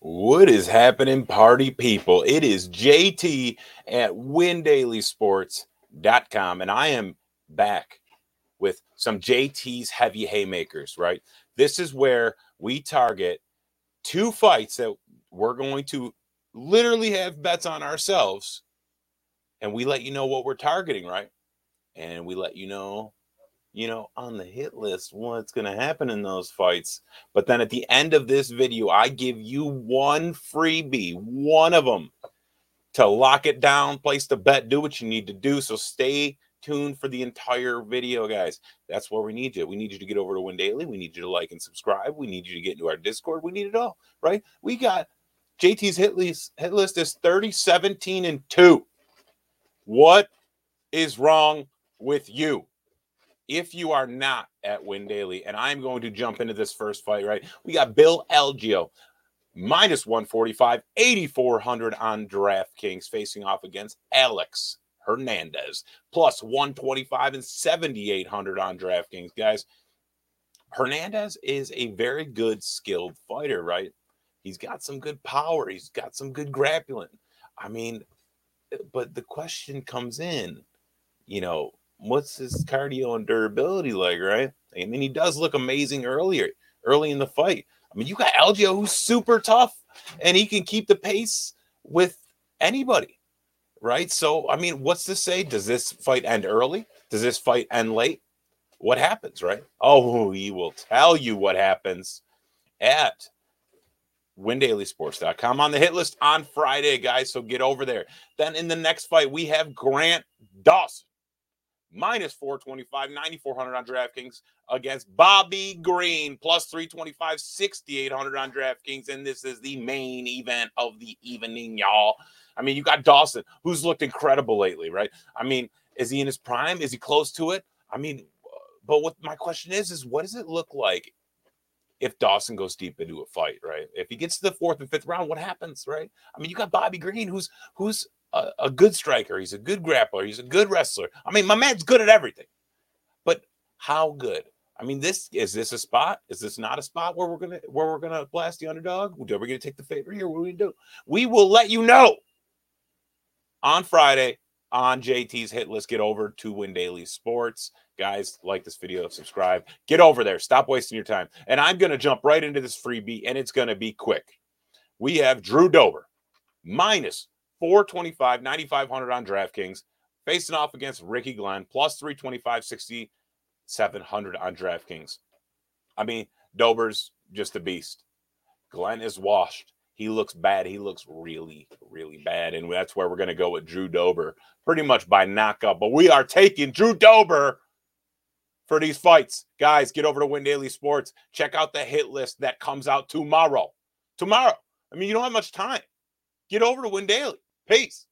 What is happening, party people? It is JT at WinDailySports.com, and I am back with some JT's heavy haymakers, right? This is where we target two fights that we're going to literally have bets on ourselves, and we let you know what we're targeting, right? And we let you know you know, on the hit list what's going to happen in those fights. But then at the end of this video, I give you one freebie, one of them to lock it down, place the bet, do what you need to do. So stay tuned for the entire video, guys. That's where we need you. We need you to get over to Win Daily. We need you to like and subscribe. We need you to get into our Discord. We need it all, right? We got JT's hit list, hit list is 30, 17, and 2. What is wrong with you? If you are not at Win Daily, and I'm going to jump into this first fight, right? We got Bill Algeo, minus 145, 8,400 on DraftKings facing off against Alex Hernandez plus 125 and 7,800 on DraftKings. Guys, Hernandez is a very good skilled fighter, right? He's got some good power, he's got some good grappling. I mean, but the question comes in, you know, what's his cardio and durability like, right? I mean, he does look amazing earlier, early in the fight. I mean, you got Algeo who's super tough and he can keep the pace with anybody, right? So, I mean, what's to say? Does this fight end early? Does this fight end late? What happens, right? Oh, he will tell you what happens at windailysports.com on the hit list on Friday, guys. So get over there. Then in the next fight, we have Grant Dawson minus 425, 9,400 on DraftKings against Bobby Green, plus 325, 6,800 on DraftKings. And this is the main event of the evening, y'all. I mean, you got Dawson, who's looked incredible lately, right? I mean, is he in his prime? Is he close to it? I mean, but what my question is, is what does it look like if Dawson goes deep into a fight, right? If he gets to the fourth and fifth round, what happens, right? I mean, you got Bobby Green, who's who's a, a good striker. He's a good grappler. He's a good wrestler. I mean, my man's good at everything. But how good? I mean, this is this a spot? Is this not a spot where we're gonna where we're gonna blast the underdog? Are we gonna take the favorite here? What are we gonna do? We will let you know on Friday on JT's hit list. Get over to Win Daily Sports. Guys, like this video, subscribe, get over there. Stop wasting your time. And I'm gonna jump right into this freebie, and it's gonna be quick. We have Drew Dober minus 425, 9,500 on DraftKings, facing off against Ricky Glenn, plus 325, 6,700 on DraftKings. I mean, Dober's just a beast. Glenn is washed. He looks bad. He looks really, really bad. And that's where we're going to go with Drew Dober pretty much by knockout. But we are taking Drew Dober for these fights. Guys, get over to Win Daily Sports. Check out the hit list that comes out tomorrow. Tomorrow. I mean, you don't have much time. Get over to Win Daily. Peace.